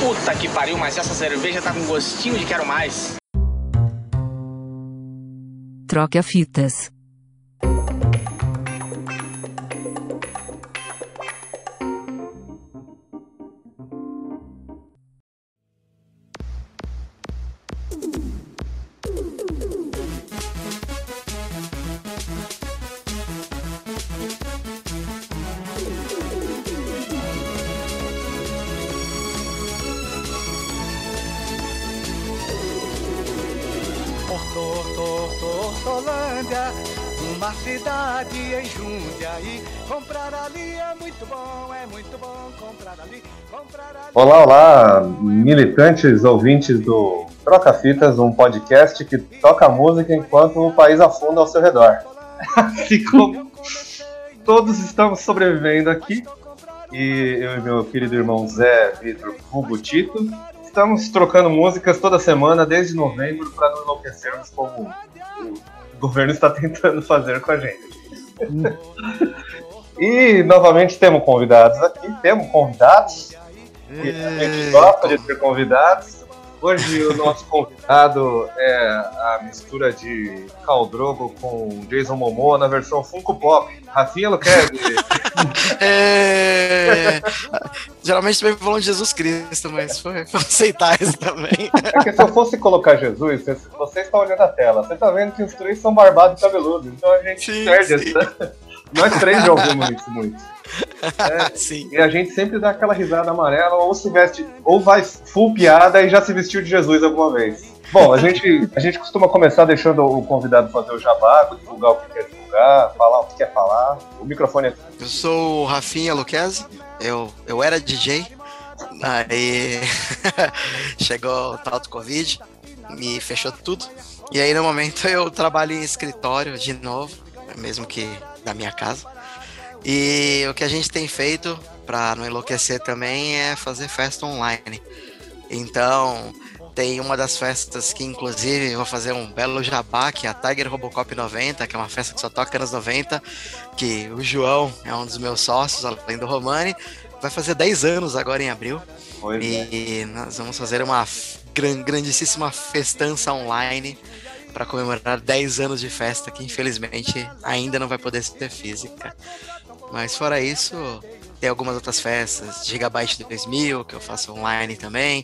Puta que pariu, mas essa cerveja tá com gostinho de quero mais. Troque a fitas. Olá, olá, militantes ouvintes do Troca Fitas, um podcast que toca música enquanto o país afunda ao seu redor. Assim como todos estamos sobrevivendo aqui, e eu e meu querido irmão Zé Vitor Hugo Tito, estamos trocando músicas toda semana desde novembro para não enlouquecermos como o governo está tentando fazer com a gente. e novamente temos convidados aqui, temos convidados, e a gente gosta de ter convidados. Hoje o nosso convidado é a mistura de Khal Drogo com Jason Momoa na versão Funko Pop. Rafinha Luquezzi. É... Geralmente também falam de Jesus Cristo, mas foi aceitar isso também. É que se eu fosse colocar Jesus, você, você está olhando a tela, você está vendo que os três são barbados e cabeludos, então a gente Sim, perde sim. essa. Nós três já ouvimos isso muito. É, Sim. E a gente sempre dá aquela risada amarela, ou se veste, ou vai full piada e já se vestiu de Jesus alguma vez. Bom, a gente, a gente costuma começar deixando o convidado fazer o jabá, divulgar o que quer divulgar, falar o que quer falar. O microfone é. Eu sou o Rafinha Luquezzi, eu, eu era DJ, aí chegou o tal do Covid, me fechou tudo. E aí no momento eu trabalho em escritório de novo, mesmo que da minha casa. E o que a gente tem feito para não enlouquecer também é fazer festa online. Então, tem uma das festas que, inclusive, eu vou fazer um belo jabá, que é a Tiger Robocop 90, que é uma festa que só toca nos 90, que o João é um dos meus sócios, além do Romani, vai fazer 10 anos agora em abril. É. E nós vamos fazer uma gran- grandíssima festança online para comemorar 10 anos de festa, que infelizmente ainda não vai poder ser física. Mas fora isso, tem algumas outras festas, Gigabyte 2000, que eu faço online também,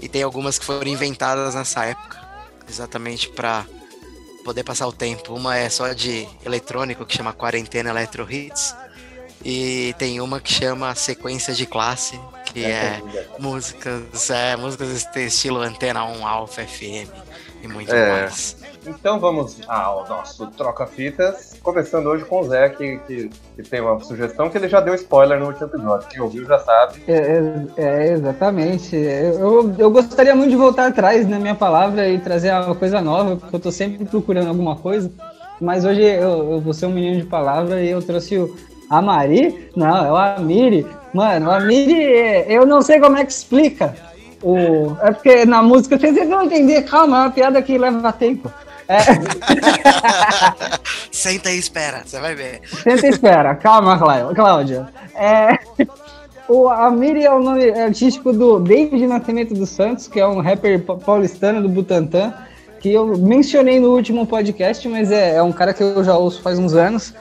e tem algumas que foram inventadas nessa época, exatamente para poder passar o tempo. Uma é só de eletrônico, que chama Quarentena Electro Hits, e tem uma que chama Sequência de Classe, que é músicas, é, músicas de estilo Antena 1 Alpha FM e muito É. mais. Então vamos ao nosso Troca-Fitas, começando hoje com o Zé, que, que, que tem uma sugestão que ele já deu spoiler no último episódio. Quem ouviu já sabe. É, é- é, exatamente. Eu, eu gostaria muito de voltar atrás na minha palavra e trazer uma coisa nova, porque eu tô sempre procurando alguma coisa. Mas hoje eu, eu vou ser um menino de palavra e eu trouxe o Amari. Não, é o Amiri. Mano, o Amiri, é- eu não sei como é que explica. O, é porque na música vocês vão entender, calma, é uma piada que leva tempo. É, Senta e espera, você vai ver. Senta e espera, calma, Clá- Cláudia. É, o Amiri é o nome artístico do David Nascimento dos Santos, que é um rapper pa- paulistano do Butantã, que eu mencionei no último podcast, mas é, é um cara que eu já ouço faz uns anos.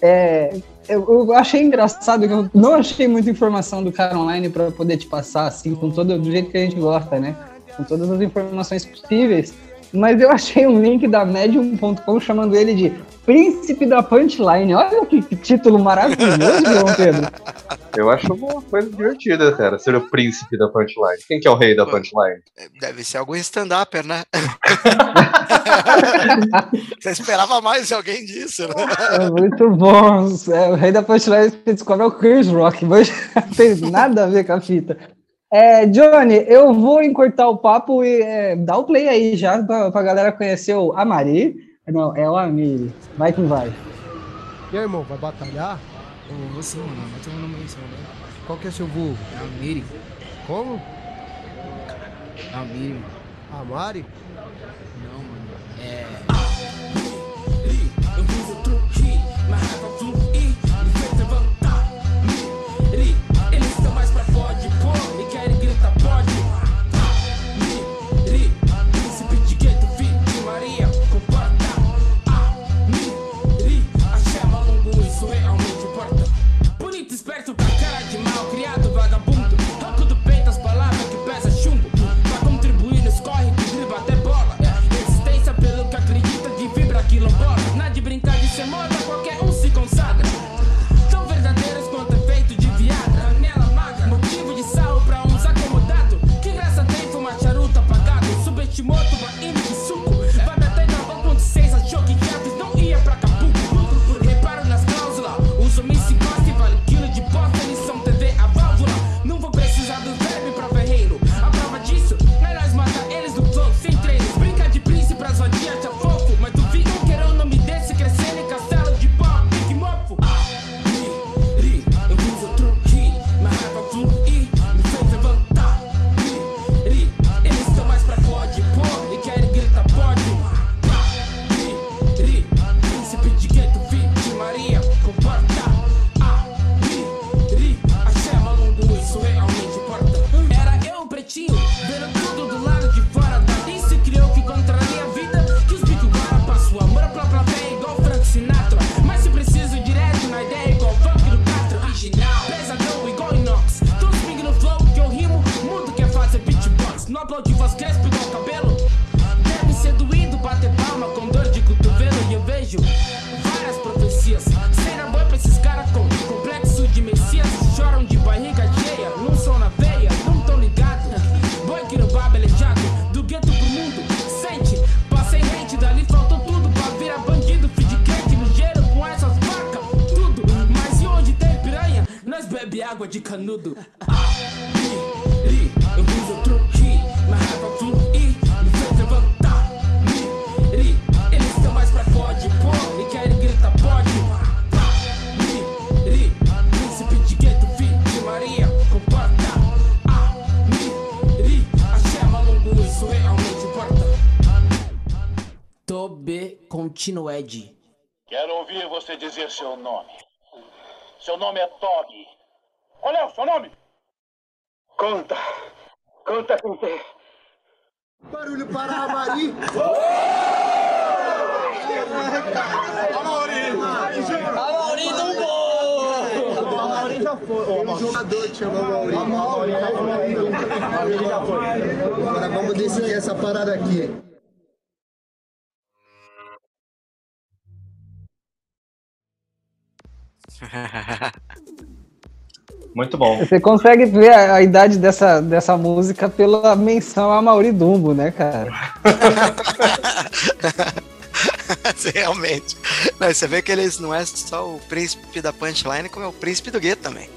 É, eu, achei engraçado que eu não achei muita informação do cara online para poder te passar, assim, com todo do jeito que a gente gosta, né? Com todas as informações possíveis. Mas eu achei um link da Medium.com chamando ele de Príncipe da Punchline. Olha que, que título maravilhoso, João Pedro. Eu acho uma coisa divertida, cara, ser o príncipe da punchline. Quem que é o rei da punchline? Deve ser algum stand-upper, né? Você esperava mais de alguém disso, né? É muito bom. É, o rei da punchline que descobre é o Chris Rock, mas não tem nada a ver com a fita. É, Johnny, eu vou encurtar o papo e é, dá o play aí já pra, pra galera conhecer o Amari. Não, é o Amiri. Vai que vai. E aí, irmão, vai batalhar? Ô, você, mano, bota o nome aí, seu nome. Qual que é seu vulgo? É a Miri. Como? É a Miri, mano. A Mari? Não, mano. É. Tobe continued. Quero ouvir você dizer seu nome. Seu nome é Toby. Qual é o seu nome? Conta. Conta com quem? Barulho para a Mari. Amauri do gol! Amauri já foi. O jogador chamou o Amauri. Amauri já foi. Agora vamos decidir essa parada aqui. Muito bom. Você consegue ver a, a idade dessa, dessa música pela menção a Mauri Dumbo, né, cara? Realmente. Não, você vê que eles não é só o príncipe da punchline, como é o príncipe do gueto também.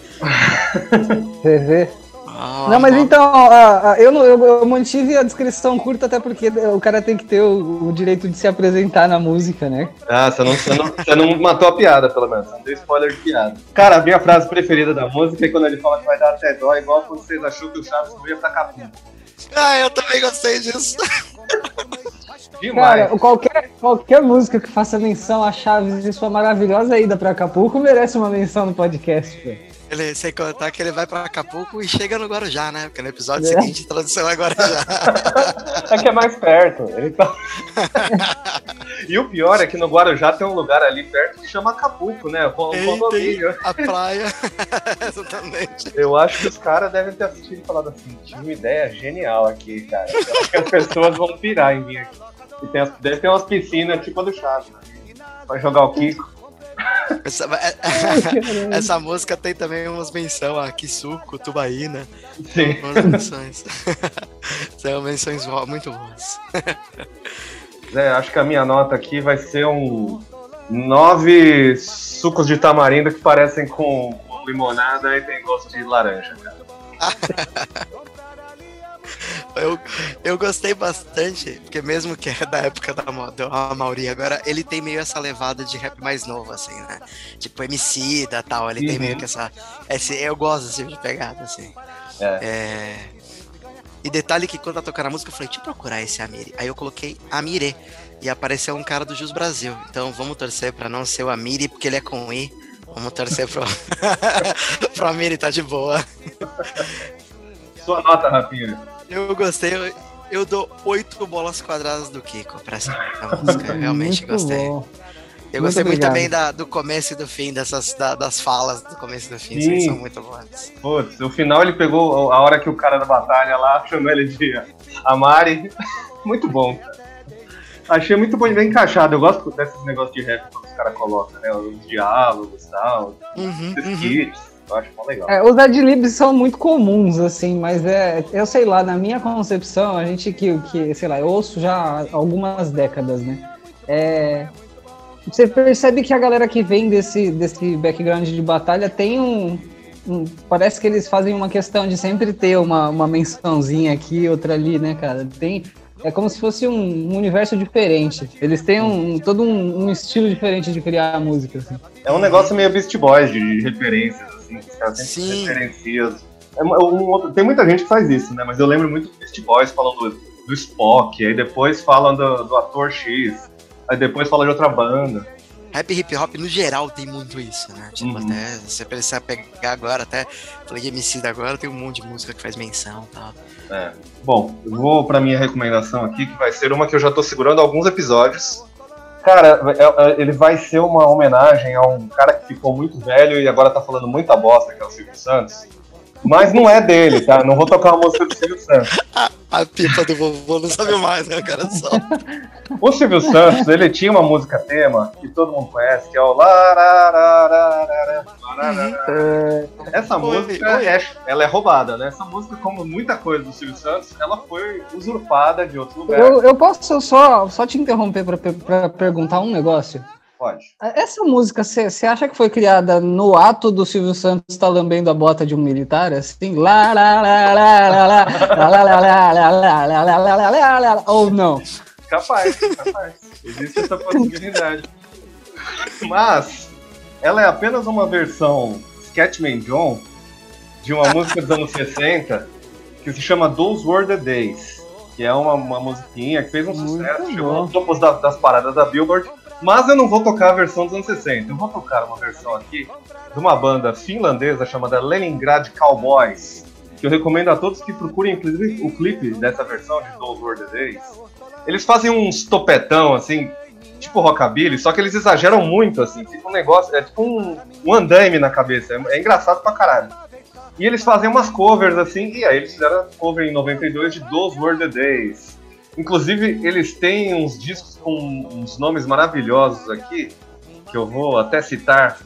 Você vê? Ah, Não, mas ah, então, eu, eu, eu mantive a descrição curta até porque o cara tem que ter o, o direito de se apresentar na música, né? Ah, você não, você, não, você não matou a piada, pelo menos. Você não deu spoiler de piada. Cara, a minha frase preferida da música é quando ele fala que vai dar até dó, igual quando vocês achou que o Chaves não ia pra capim. Ah, eu também gostei disso. Demais. Cara, qualquer, qualquer música que faça menção a Chaves e sua maravilhosa ida pra Acapulco merece uma menção no podcast, velho. Ele, sem contar que ele vai pra Acapulco e chega no Guarujá, né? Porque no episódio É. seguinte a tradução é Guarujá. É que é mais perto. Tá... e o pior é que no Guarujá tem um lugar ali perto que chama Acapulco, né? O condomínio. a praia. Exatamente. Eu acho que os caras devem ter assistido e falado assim, tive uma ideia genial aqui, cara. Eu acho que as pessoas vão pirar em mim aqui. E tem as- deve ter umas piscinas tipo a do Chaves. Né? Vai jogar o Kiko. Essa, essa música tem também umas menções a Kisuko, Tubaína. Sim. Umas menções. São menções muito boas. É, acho que a minha nota aqui vai ser um nove sucos de tamarindo que parecem com, com limonada e tem gosto de laranja, cara. Eu, eu gostei bastante, porque mesmo que é da época da mo- do Amauri, agora ele tem meio essa levada de rap mais novo, assim, né? Tipo MC da tal, ele tem Uhum. meio que essa. Esse, eu gosto desse tipo de pegada, assim. É. É, E detalhe que quando eu tocar a música, eu falei, deixa eu procurar esse Amiri. Aí eu coloquei Amire. E apareceu um cara do Jus Brasil. Então vamos torcer pra não ser o Amiri, porque ele é com I. Vamos torcer pro, pro Amiri, tá de boa. Sua nota, Rafinha. Eu gostei, eu, eu dou oito bolas quadradas do Kiko pra essa música. Eu realmente Muito gostei. bom. Eu Muito gostei muito também da, do começo e do fim, dessas, da- das falas do começo e do fim. Sim. São muito boas. Putz, no final ele pegou a hora que o cara da batalha lá chamou ele de Amari. Muito bom. Achei muito bem, bem encaixado. Eu gosto desses negócios de rap que os caras colocam, né? Os diálogos e tal, Uhum, os uhum. skits. Eu acho mó legal. É, os adlibs são muito comuns, assim, mas é, eu sei lá, na minha concepção, a gente que, que sei lá, eu ouço já há algumas décadas, né? É, você percebe que a galera que vem desse, desse background de batalha tem um, hum, parece que eles fazem uma questão de sempre ter uma, uma mençãozinha aqui, outra ali, né, cara? Tem, é como se fosse um, um universo diferente. Eles têm um, todo um, um estilo diferente de criar música. Assim. É um negócio meio Beast Boys de referências, assim, caras sempre Sim. É um outro- tem muita gente que faz isso, né? Mas eu lembro muito do Beast Boys falando do, do Spock, aí depois falam do, do ator X, aí depois fala de outra banda. Rap hip hop no geral tem muito isso, né? Tipo, Uhum. até se você pegar agora, até de MC da agora, tem um monte de música que faz menção e tal. É. Bom, eu vou pra minha recomendação aqui, que vai ser uma que eu já tô segurando alguns episódios. Cara, é- é- ele vai ser uma homenagem a um cara que ficou muito velho e agora tá falando muita bosta, que é o Silvio Santos. Mas não é dele, tá? Não vou tocar uma música do Silvio Santos. A pipa do vovô não sabe mais, né, cara? Só. O Silvio Santos, ele tinha uma música tema que todo mundo conhece, que é o lararara. Essa Oi, música oi. é, ela é roubada, né? Essa música, como muita coisa do Silvio Santos, ela foi usurpada de outro lugar. Eu, eu posso só, só te interromper pra perguntar um negócio? Pode. Essa música, você acha que foi criada no ato do Silvio Santos estar lambendo a bota de um militar? Assim? Lá, lá, lá, lá, lá, lá, lá, lá, lá, lá, lá, lá, lá, lá, lá, lá, lá, lá, lá, ou não? Capaz, capaz. Existe essa possibilidade. Mas ela é apenas uma versão Sketchman John de uma música dos anos 60 que se chama Those Were the Days. Que é uma, uma musiquinha que fez um sucesso, chegou bom. no topo da- das paradas da Billboard. Mas eu não vou tocar a versão dos anos 60. Eu vou tocar uma versão aqui de uma banda finlandesa chamada Leningrad Cowboys. Que eu recomendo a todos que procurem inclusive o clipe dessa versão de Those Were the Days. Eles fazem uns topetão, assim, tipo rockabilly, só que eles exageram muito, assim. Fica um negócio, é tipo um, um andaime na cabeça. É, é engraçado pra caralho. E eles fazem umas covers, assim, e aí eles fizeram cover em 92 de Those Were the Days. Inclusive, eles têm uns discos com uns nomes maravilhosos aqui, que eu vou até citar,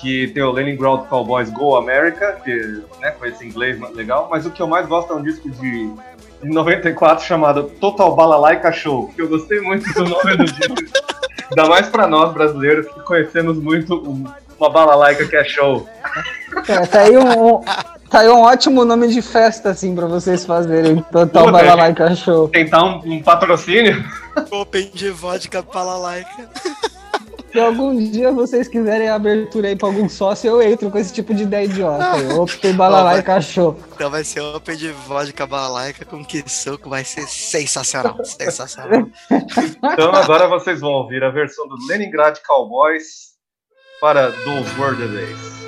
que tem o Leningrad Cowboys Go America, que né, com esse inglês legal, mas o que eu mais gosto é um disco de, de 94 chamado Total Balalaika Show, que eu gostei muito do nome do disco. Ainda mais pra nós brasileiros que conhecemos muito um- uma balalaica que é show. É, tá, aí um- tá aí um ótimo nome de festa, assim, pra vocês fazerem. Total Puta, Balalaika Show. Tentar um, um patrocínio? Open de vodka palalaica. Se algum dia vocês quiserem a abertura aí pra algum sócio, eu entro com esse tipo de ideia idiota. aí. Optem Balalaika Show. Então vai ser Open de vodka balalaica com que suco, vai ser sensacional. Sensacional. Então agora vocês vão ouvir a versão do Leningrad Cowboys para Those Were the Days.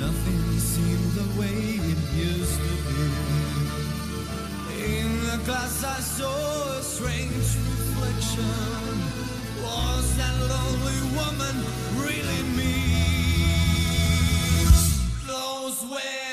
Nothing seemed the way it used to be. In the glass I saw a strange reflection. Was that lonely woman really me? Those were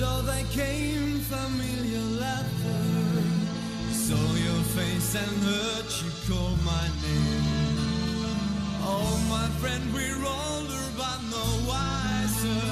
door there came familiar laughter. Saw your face and heard you call my name. Oh, my friend, we're older but no wiser.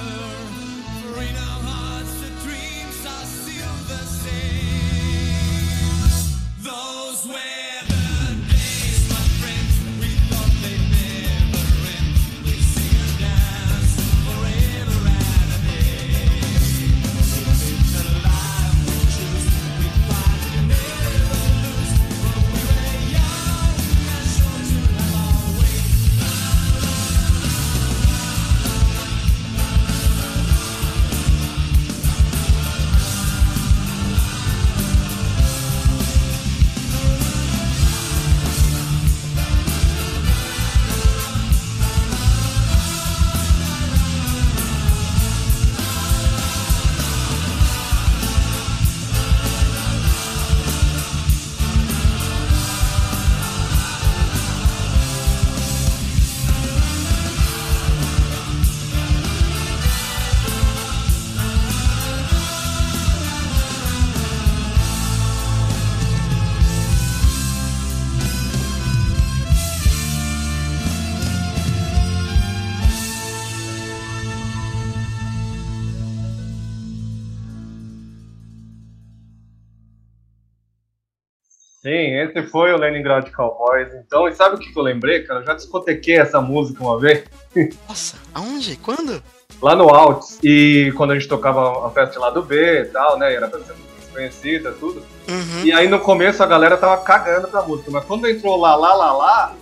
Sim, esse foi o Leningrad Cowboys. Então, e sabe o que que eu lembrei, cara? Eu já discotequei essa música uma vez. Nossa, aonde? Quando? lá no Alts. E quando a gente tocava a festa lá do B e tal, né? E era pra ser desconhecida, tudo. Uhum. E aí no começo a galera tava cagando pra música. Mas quando entrou lá, lá, lá, lá,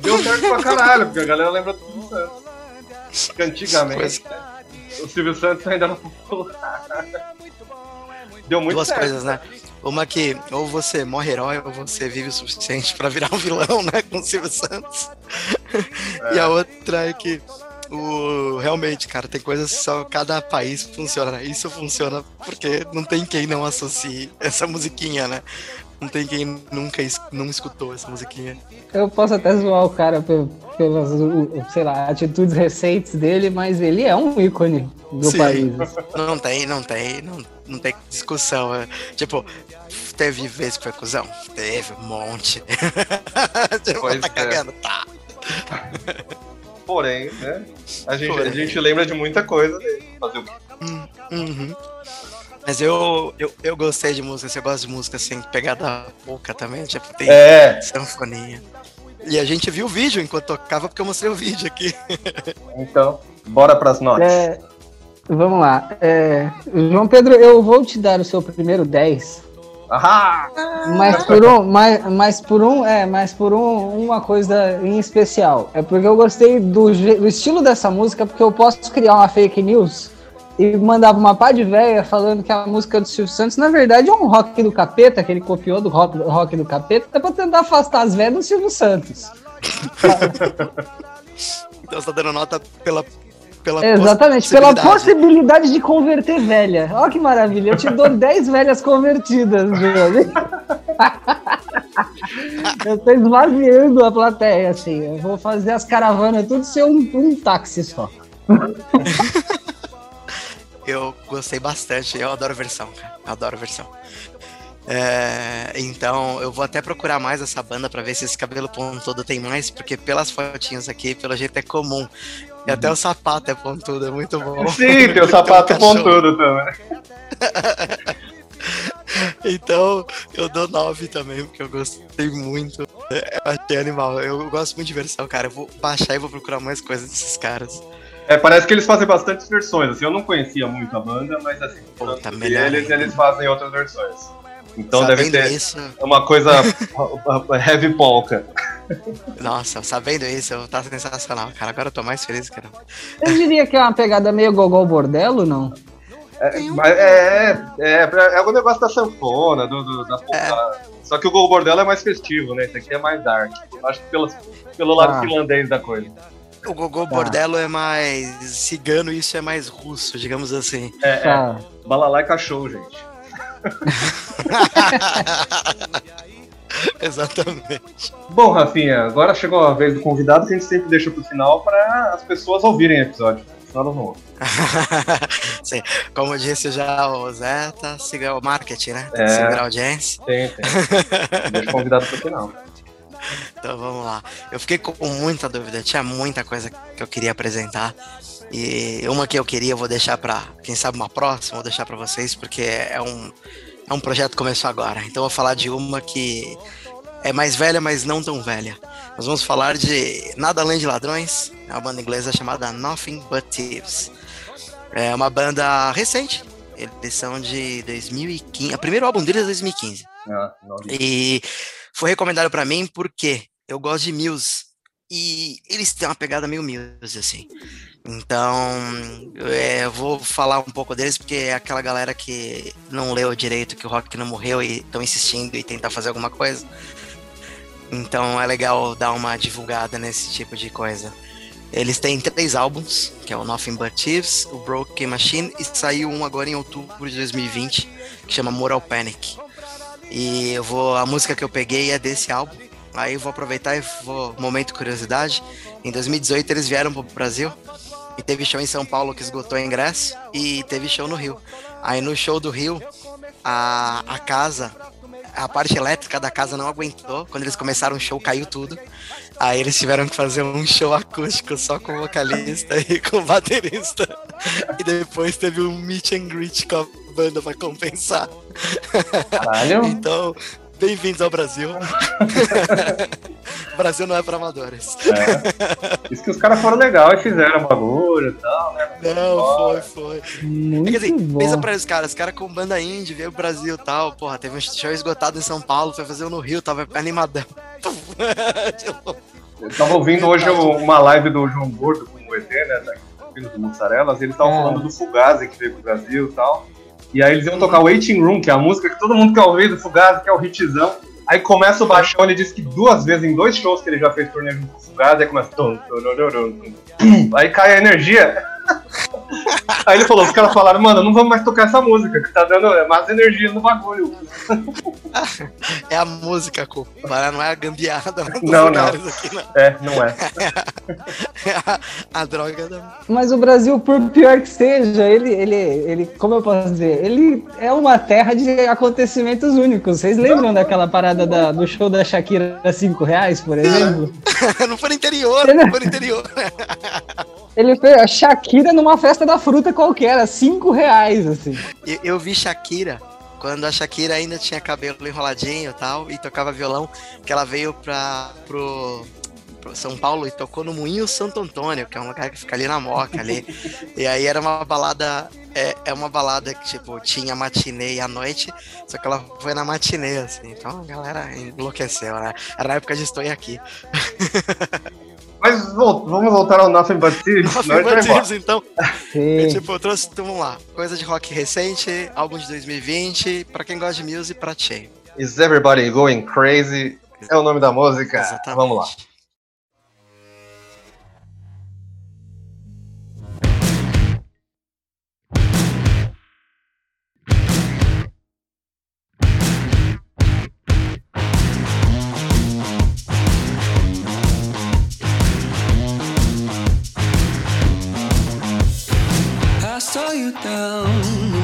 deu certo pra caralho, porque a galera lembra do Silvio Santos. Porque antigamente, né, o Silvio Santos ainda não popular. Deu muito Duas certo. coisas, né? Uma que ou você morre herói ou você vive o suficiente pra virar um vilão, né? Com o Silvio Santos. E a outra é que o realmente, cara, tem coisas que só cada país funciona. Isso funciona porque não tem quem não associe essa musiquinha, né? Não tem quem nunca es- não escutou essa musiquinha. Eu posso até zoar o cara pe- pelas, sei lá, atitudes recentes dele, mas ele é um ícone do Sim. país. Não tem, não tem, não, não tem discussão. é. Tipo, teve vezes que foi cuzão? Teve um monte. tipo, tá é. cagando? Tá. Porém, né? A gente, Porém. a gente lembra de muita coisa dele. Fazer o quê? Uhum. Mas eu, eu, eu gostei de música, você gosta de música assim, pegada pouca também, tipo, tem É. sanfoninha. E a gente viu o vídeo enquanto tocava, porque eu mostrei o vídeo aqui. Então, bora pras notas. É, vamos lá. É, João Pedro, eu vou te dar o seu primeiro 10. Ahá! Mas por um, mas, mas por um, é, mas por um, uma coisa em especial. É porque eu gostei do, do estilo dessa música, porque eu posso criar uma fake news e mandava uma pá de véia falando que a música do Silvio Santos, na verdade, é um rock do capeta, que ele copiou do rock, do rock do capeta, pra tentar afastar as velhas do Silvio Santos. Então você tá dando nota pela. pela Exatamente, pela possibilidade. possibilidade de converter velha. Olha que maravilha, eu te dou 10 velhas convertidas, Júlio. Eu tô esvaziando a plateia, assim. Eu vou fazer as caravanas tudo ser um, um táxi só. Eu gostei bastante, eu adoro versão, cara. Eu adoro versão. É, então, eu vou até procurar mais essa banda pra ver se esse cabelo pontudo tem mais, porque pelas fotinhas aqui, pelo jeito é comum. E até o sapato é pontudo, é muito bom. Sim, tem o sapato um pontudo também. Então, eu dou 9 também, porque eu gostei muito. É, Eu achei animal. Eu gosto muito de versão, cara. Eu vou baixar e vou procurar mais coisas desses caras. É, parece que eles fazem bastantes versões. Assim, eu não conhecia muito a banda, mas assim, Pô, melhor eles, ainda. eles fazem outras versões. Então Sabendo deve ter isso, uma coisa heavy polka. nossa, sabendo isso, tá sensacional, cara. Agora eu tô mais feliz, cara. Eu diria que é uma pegada meio gogol bordelo, não? É, mas é, é, é, é o negócio da sanfona, do, do- da polka. Só que o Gol Bordel é mais festivo, né? Esse aqui é mais dark. Eu Acho que pelo, pelo lado Ah. finlandês da coisa. O Gogô Tá. Bordello é mais cigano e isso é mais russo, digamos assim. É, é. Tá. Balalaica show, gente. Exatamente. Bom, Rafinha, agora chegou a vez do convidado que a gente sempre deixa pro final para as pessoas ouvirem o episódio. senão não. Sim, como disse já o Zeta, siga o marketing, né? Tem É. segurar a audiência. Tem, tem. Deixa o convidado pro final. Então vamos lá. Eu fiquei com muita dúvida, tinha muita coisa que eu queria apresentar. E uma que eu queria, eu vou deixar pra, quem sabe, uma próxima, vou deixar pra vocês, porque é um, é um projeto que começou agora. Então eu vou falar de uma que é mais velha, mas não tão velha. Nós vamos falar de Nada Além de Ladrões, é uma banda inglesa chamada Nothing But Thieves. É uma banda recente, eles são de 2015. O primeiro álbum deles é 2015. Ah. E foi recomendado pra mim porque eu gosto de Muse. E eles têm uma pegada meio Muse, assim. Então, é, eu vou falar um pouco deles porque é aquela galera que não leu direito que o rock não morreu e estão insistindo e tentar fazer alguma coisa. Então é legal dar uma divulgada nesse tipo de coisa. Eles têm três álbuns, que é o Nothing But Thieves, o Broken Machine, e saiu um agora em outubro de 2020, que chama Moral Panic. E eu vou. A música que eu peguei é desse álbum. Aí eu vou aproveitar e vou. Momento curiosidade. Em 2018 eles vieram pro Brasil. E teve show em São Paulo que esgotou ingresso. E teve show no Rio. Aí no show do Rio, a, a casa, a parte elétrica da casa não aguentou. Quando eles começaram o show, caiu tudo. Aí eles tiveram que fazer um show acústico só com o vocalista e com o baterista. E depois teve um meet and greet com a banda pra compensar. Caralho. Então, bem-vindos ao Brasil. Brasil não é pra amadores. É. Isso que os caras foram legal e fizeram bagulho e tal, né? Não, foi, foi. Muito É que assim, bom. pensa pra eles, caras, os caras com banda indie, veio o Brasil e tal, porra, teve um show esgotado em São Paulo, foi fazer um no Rio, tava animadão. Eu tava ouvindo hoje uma live do João Gordo com o ET, né? da- Filho do Mussarelas, eles estavam É. falando do Fugazi que veio pro Brasil e tal. E aí eles iam tocar Waiting Room, que é a música que todo mundo quer ouvir do Fugazi, que é o hitzão. Aí começa o baixão, ele disse que duas vezes, em dois shows que ele já fez turnê junto com o Fugazi, aí começa. Aí cai a energia. Aí ele falou, os caras falaram, mano, não vamos mais tocar essa música, que tá dando mais energia no bagulho. é a música, culpa, não é a gambiarra dos Não, não. aqui, não. É, não é. É a, a droga da. Mas o Brasil, por pior que seja, ele, ele, ele, como eu posso dizer, ele é uma terra de acontecimentos únicos. Vocês lembram daquela parada da- do show da Shakira a 5 reais, por exemplo? não foi no interior, não foi no interior. Ele fez a Shakira numa festa da fruta qualquer, a 5 reais, assim. Eu, eu vi Shakira quando a Shakira ainda tinha cabelo enroladinho e tal, e tocava violão, que ela veio pra, pro, pro São Paulo e tocou no Moinho Santo Antônio, que é um lugar que fica ali na Moca ali. e aí era uma balada. É, é uma balada que, tipo, tinha matinê à noite, só que ela foi na matinê, assim. Então a galera enlouqueceu, né? Era na época de Estou Aqui. Mas vamos voltar ao Nothing But Thieves, embora. Motivos, então. Sim. Tipo, eu trouxe, então vamos lá. Coisa de rock recente, álbum de 2020, pra quem gosta de music, pra cheio. Is Everybody Going Crazy? É o nome da música. Vamos lá. Saw you down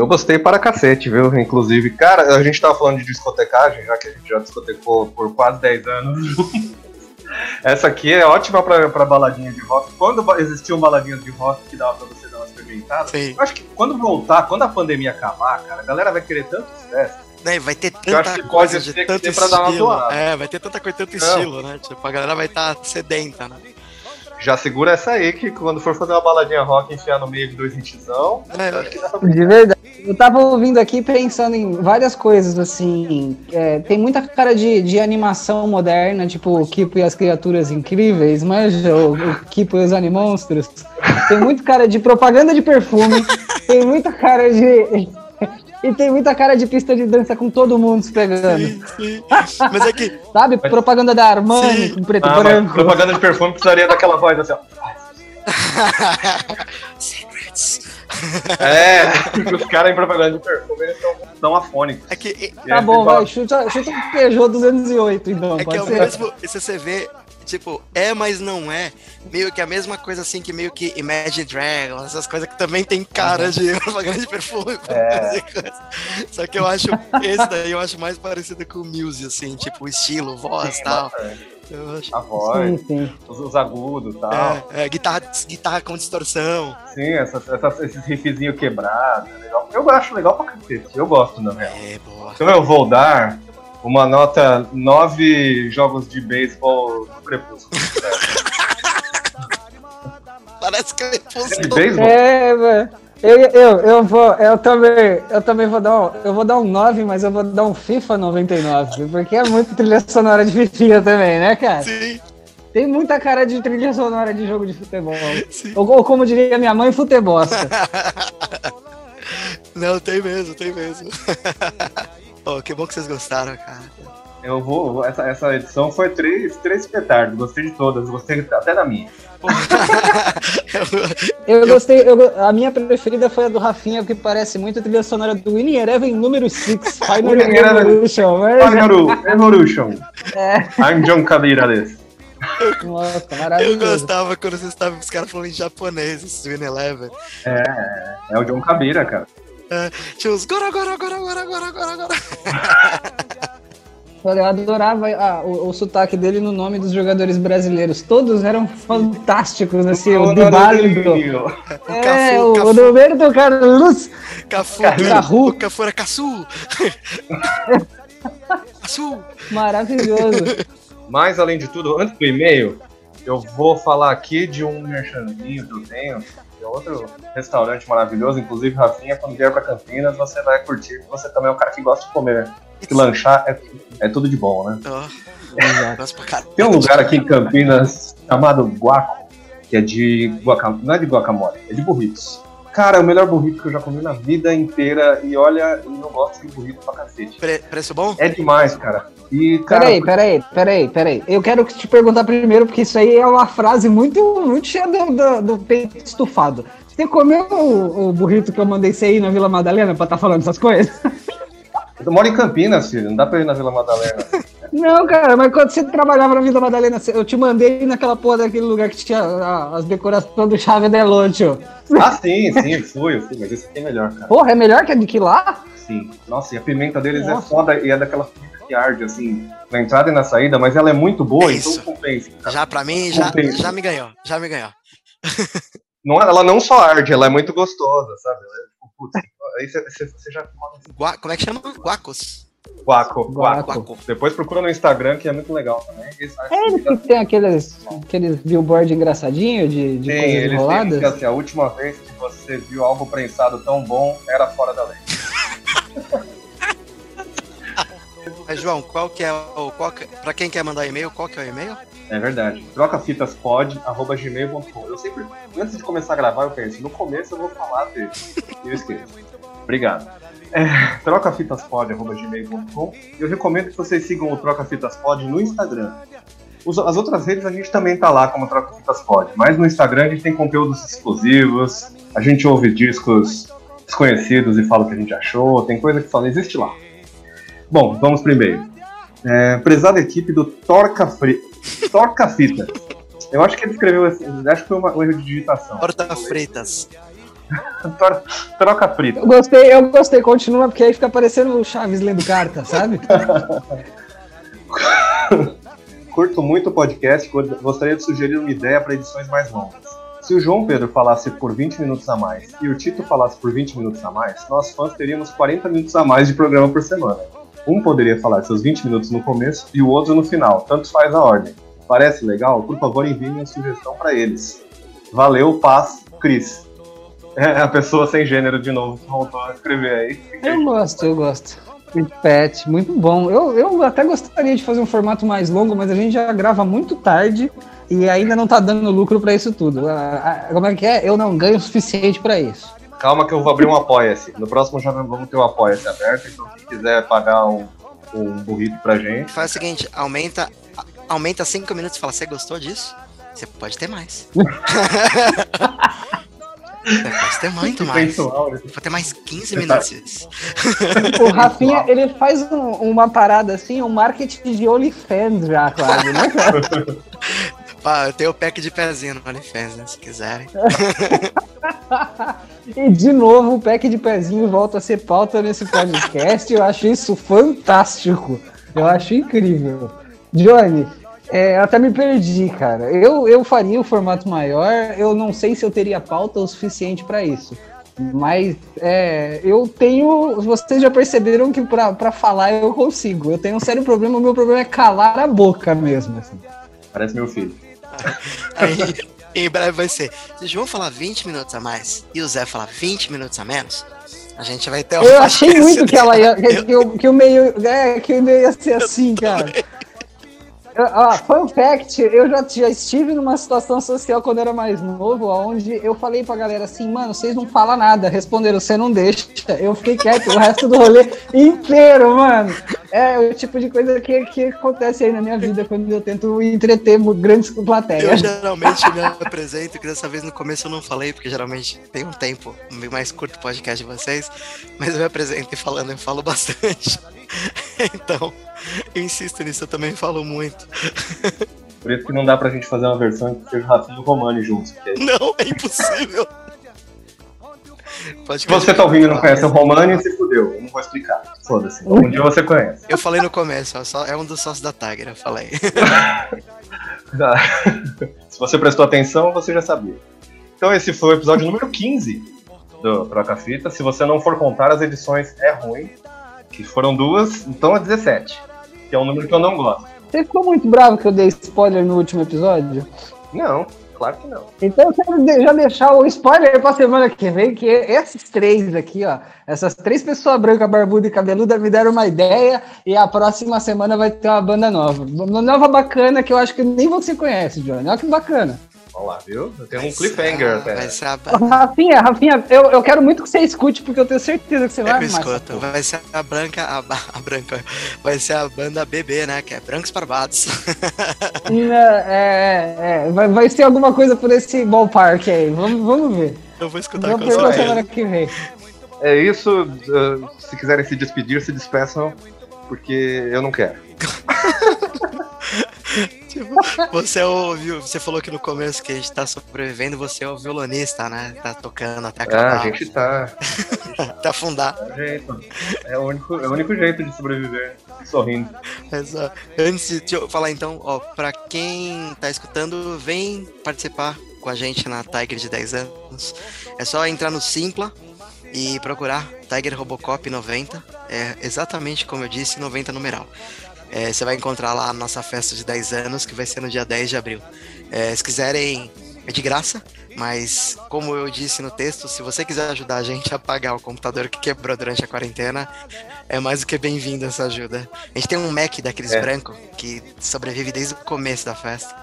Eu gostei para cacete, viu? Inclusive, cara, a gente tava falando de discotecagem, já que a gente já discotecou por quase 10 anos. Essa aqui é ótima pra, pra baladinha de rock. Quando ba- existiam baladinhas de rock que dava pra você dar uma experimentada, eu acho que quando voltar, quando a pandemia acabar, cara, a galera vai querer tanto sucesso. Né, vai ter Eu acho tanta que coisa pode de tanto dê pra dar uma estilo. zoada. É, vai ter tanta coisa, tanto Não. estilo, né? Tipo, a galera vai estar sedenta, né? Já segura essa aí, que quando for fazer uma baladinha rock enfiar no meio de dois hitzão, É. De verdade. Eu tava ouvindo aqui pensando em várias coisas, assim. é, tem muita cara de, de animação moderna, tipo o Kipo e as Criaturas Incríveis, manja o, o Kipo e os Animonstros. Tem muito cara de propaganda de perfume, tem muita cara de. E tem muita cara de pista de dança com todo mundo se pegando. Mas é que. Sabe? Propaganda da Armani com preto Ah, e branco. propaganda de perfume precisaria daquela voz assim, ó. Secrets. É, os caras em propaganda de perfume, eles são, são afônicos. É que, Tá bom, vai, chuta, chuta um Peugeot 208, então, é que é o mesmo. Se você vê, tipo, é, mas não é. Meio que a mesma coisa assim que meio que Imagine Dragons, essas coisas que também tem cara de propaganda de perfume. É. Só que eu acho, esse daí eu acho mais parecido com o Muse, assim, tipo, estilo, voz e tal. Eu acho. A voz, Sim, sim. Os, os agudos e tal. É, é, guitarra, guitarra com distorção. Sim, essas, essas, esses riffzinhos quebrados. é legal. Eu acho legal pra cacete. Eu gosto, na real. É, boa. Então eu vou dar uma nota 9 jogos de beisebol do Crepúsculo. Parece que ele De beisebol? É, velho. Eu, eu, eu vou, eu também, eu também vou dar um, eu vou dar um 9, mas eu vou dar um FIFA 99, porque é muito trilha sonora de FIFA também, né, cara? Sim. Tem muita cara de trilha sonora de jogo de futebol. Ou, ou como diria minha mãe, futebosta. Não, tem mesmo, tem mesmo. oh, que bom que vocês gostaram, cara. Eu vou. Essa, essa edição foi três, três petardos. Gostei de todas. Gostei até da minha. Eu gostei, eu a minha preferida foi a do Rafinha, porque parece muito a trilha sonora do Winning Eleven número 6, Final Winning Eleven. Revolution. mas- Final Evolution. É. I'm John Cadeirales. Nossa, Eu gostava quando vocês estavam os caras falando em japonês, esse Win Eleven. É, é o John Cabeira, cara. É, tinha os gora, gora, gora, gora, gora, gora, gora. Eu adorava ah, o, o sotaque dele no nome dos jogadores brasileiros. Todos eram fantásticos, assim, o. É, o, o Roberto Carlos. Cafu, Carru. o Cafu era Caçu. Caçu. Maravilhoso. Mas, além de tudo, antes do e-mail, eu vou falar aqui de um merchandinho que eu tenho. É outro restaurante maravilhoso. Inclusive, Rafinha, quando vier pra Campinas, você vai curtir. porque Você também é um cara que gosta de comer. Que lanchar é, é tudo de bom, né? Caralho. Tem um lugar aqui em Campinas chamado Guaco, que é de guacamole. Não é de guacamole, é de burritos. Cara, é o melhor burrito que eu já comi na vida inteira. E olha, eu não gosto de burrito pra cacete. Pre- preço bom? É demais, cara. E, cara, Peraí, peraí, peraí, peraí. Eu quero te perguntar primeiro, porque isso aí é uma frase muito, muito cheia do, do, do peito estufado. Você comeu o, o burrito que eu mandei você ir na Vila Madalena pra estar falando essas coisas? eu moro em Campinas, filho. Não dá pra ir na Vila Madalena. Não, cara, mas quando você trabalhava na Vila Madalena, eu te mandei naquela porra daquele lugar que tinha a- as decorações do Chave Delonte. ah, sim, sim, fui, eu fui. Mas esse aqui é melhor, cara. Porra, é melhor que a de que lá? Sim. Nossa, e a pimenta deles é Nossa. foda e é daquela pimenta que arde, assim, na entrada e na saída, mas ela é muito boa, Isso. então compensa. cara. Já pra mim, já, Compensa. já me ganhou. Já me ganhou. Não, ela não só arde, ela é muito gostosa, sabe? Ela é, tipo, putz, aí você já Gua- como é que chama? Guacos. Guaco, Guaco. guaco. Depois procura no Instagram, que é muito legal também. É eles que tem aqueles, aqueles billboard engraçadinho de, de Tem, coisas eles enroladas? têm, assim, a última vez que você viu algo prensado tão bom, era fora da lei. Mas, João, qual que é o. Qual que, pra quem quer mandar e-mail, qual que é o e-mail? É verdade. Trocafitaspod.gmail.com Eu sempre, antes de começar a gravar, eu penso, no começo eu vou falar dele. E eu esqueço. Obrigado. É, trocafitaspod.gmail.com Eu recomendo que vocês sigam o Trocafitaspod no Instagram. As outras redes a gente também tá lá como Trocafitaspod, mas no Instagram a gente tem conteúdos exclusivos, a gente ouve discos desconhecidos e fala o que a gente achou, tem coisa que só não existe lá. Bom, vamos primeiro. É, prezada equipe do Torca, Fri... Torca Fita. Eu acho que ele escreveu assim, acho que foi uma- um erro de digitação. Horta Freitas. Troca Frita. Eu gostei, eu gostei, continua, porque aí fica parecendo o Chaves lendo carta, sabe? Curto muito o podcast, gostaria de sugerir uma ideia para edições mais longas. Se o João Pedro falasse por 20 minutos a mais e o Tito falasse por 20 minutos a mais, nós fãs teríamos 40 minutos a mais de programa por semana. Um poderia falar seus 20 minutos no começo e o outro no final, tanto faz a ordem. Parece legal? Por favor, envie minha sugestão para eles. Valeu, paz, Cris. É a pessoa sem gênero de novo que voltou a escrever aí. Eu gosto, eu gosto. Pet, muito bom. Eu, eu até gostaria de fazer um formato mais longo, mas a gente já grava muito tarde e ainda não tá dando lucro pra isso tudo. Ah, ah, Como é que é? Eu não ganho o suficiente pra isso. Calma que eu vou abrir um Apoia-se. No próximo já vamos ter o Apoia-se aberto, então quem quiser pagar um, um burrito pra gente. Faz o seguinte, aumenta, aumenta 5 minutos e fala, você gostou disso? Você pode ter mais. Pode ter muito mais. Né? Pode ter mais 15 minutos. O Rafinha, ele faz um- uma parada assim, um marketing de OnlyFans já, quase, né, cara? Pá, eu tenho o pack de pezinho no OnlyFans, né, se quiserem. E de novo o pack de pezinho volta a ser pauta nesse podcast. Eu acho isso fantástico. Eu acho incrível. Johnny, é, eu até me perdi, cara. Eu, eu faria o formato maior. Eu não sei se eu teria pauta o suficiente pra isso. Mas é, eu tenho. Vocês já perceberam que pra, pra falar eu consigo. Eu tenho um sério problema. O meu problema é calar a boca mesmo. assim. Parece meu filho. Aí, em breve vai ser, se o João falar 20 minutos a mais e o Zé falar 20 minutos a menos, a gente vai ter uma Eu achei muito que ela ia. Que, que, o- que o meio. É, que o meio ia ser assim, cara. Eu- Ó, fun fact, eu já, já estive numa situação social quando eu era mais novo, onde eu falei pra galera assim, mano, vocês não falam nada. Responderam, você não deixa. Eu fiquei quieto o resto do rolê inteiro, mano. É o tipo de coisa que, que acontece aí na minha vida quando eu tento entreter grandes Eu plateias. geralmente me apresento, que dessa vez no começo eu não falei, porque geralmente tem um tempo mais curto o podcast de vocês, mas eu me apresento e falando, eu falo bastante. Então, eu insisto nisso, eu também falo muito. Por isso que não dá pra gente fazer uma versão que seja o Rafinha e o Romani juntos. Porque Não, é impossível. se você tá ouvindo e não conhece o Romani, você fudeu. Eu não vou explicar. Foda-se. Um dia você conhece. Eu falei no começo, ó, só- é um dos sócios da Tiger, eu falei. Tá. Se você prestou atenção, você já sabia. Então esse foi o episódio número 15 do Troca Fita. Se você não for contar as edições, é ruim. Que foram duas, então é 17. Que é um número que eu não gosto. Você ficou muito bravo que eu dei spoiler no último episódio? Não, claro que não. Então eu quero já deixar o spoiler pra semana que vem, que esses três aqui, ó, essas três pessoas brancas, barbuda e cabeluda me deram uma ideia e a próxima semana vai ter uma banda nova. Uma nova bacana que eu acho que nem você conhece, Johnny. Olha que bacana. Lá, viu? Tem um cliffhanger até. Vai ser a, Rafinha, Rafinha, eu, eu quero muito que você escute, porque eu tenho certeza que você vai eu escuto, vai ser a branca, a, a branca, vai ser a banda BB, né? Que é Brancos Barbados. É, é, é, vai, vai ser alguma coisa por esse ballpark aí. Vamos, vamos ver. Eu vou escutar com certeza. semana que vem. É isso. uh, se quiserem se despedir, se despeçam, porque eu não quero. Tipo, você é o, viu, você falou que no começo que a gente tá sobrevivendo, você é o violonista, né? Tá tocando até Ah, acabar. a gente tá. até afundar. É o. É o único, é o único jeito de sobreviver. Sorrindo. Antes de eu falar então, ó, pra quem tá escutando, vem participar com a gente na Tiger de 10 anos. É só entrar no Simpla e procurar Tiger Robocop 90. É exatamente como eu disse, 90 numeral. É, você vai encontrar lá a nossa festa de 10 anos, que vai ser no dia 10 de abril. É, se quiserem, é de graça, mas como eu disse no texto, se você quiser ajudar a gente a pagar o computador que quebrou durante a quarentena, é mais do que bem-vindo essa ajuda. A gente tem um Mac daqueles É. branco que sobrevive desde o começo da festa.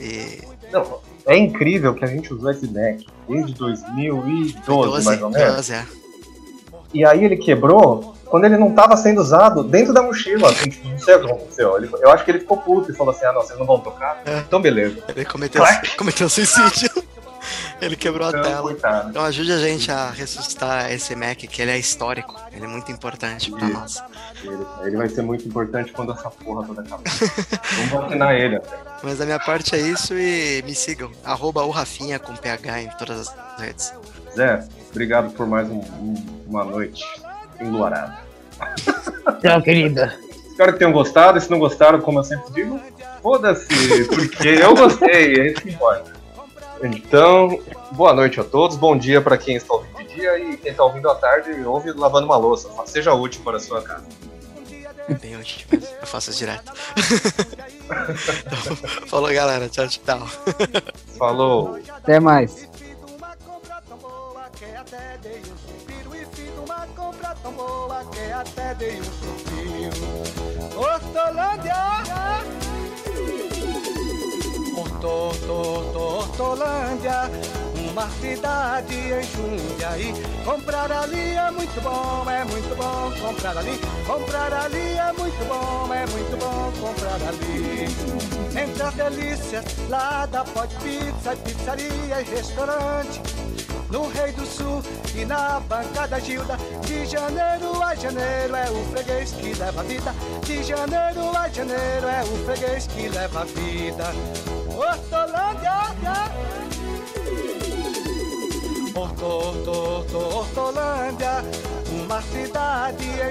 E Não, é incrível que a gente usou esse deck desde 2012, mais ou menos. 12, é. E aí ele quebrou quando ele não estava sendo usado dentro da mochila. Assim, tipo, não sei o que aconteceu. Ele- eu acho que ele ficou puto e falou assim: ah, não, vocês não vão tocar? É. Então beleza. Ele cometeu, cometeu suicídio. Ele quebrou a Então, tela. coitado. Então ajude a gente a ressuscitar esse Mac, que ele é histórico. Ele é muito importante pra Isso. nós. Ele, ele vai ser muito importante quando essa porra toda acabar. Vamos vacinar ele até. Mas da minha parte é isso e me sigam. Arroba o Rafinha com PH em todas as redes. Zé, obrigado por mais um- um- uma noite enluarada. Tchau, querida. Espero que tenham gostado. E se não gostaram, como eu sempre digo, foda-se, porque eu gostei, é isso que importa. Então, boa noite a todos, bom dia para quem está ouvindo de dia e quem está ouvindo à tarde, ouve lavando uma louça. Seja útil para a sua casa. Bem útil mesmo. Eu faço isso direto. Então, falou, galera. Tchau, tchau. Falou. Até mais. Que até dei um suspiro. Hortolândia! Horto, horto, horto, Hortolândia, uma cidade em Jundiaí. Comprar ali é muito bom, é muito bom comprar ali. Comprar ali é muito bom, é muito bom comprar ali. Entre as delícias lá da Pod Pizza, pizzaria e restaurante. No Rei do Sul e na bancada Gilda De janeiro a janeiro é o freguês que leva vida. De janeiro a janeiro é o freguês que leva vida. Hortolândia Horto, Horto, Horto, Hortolândia Uma cidade em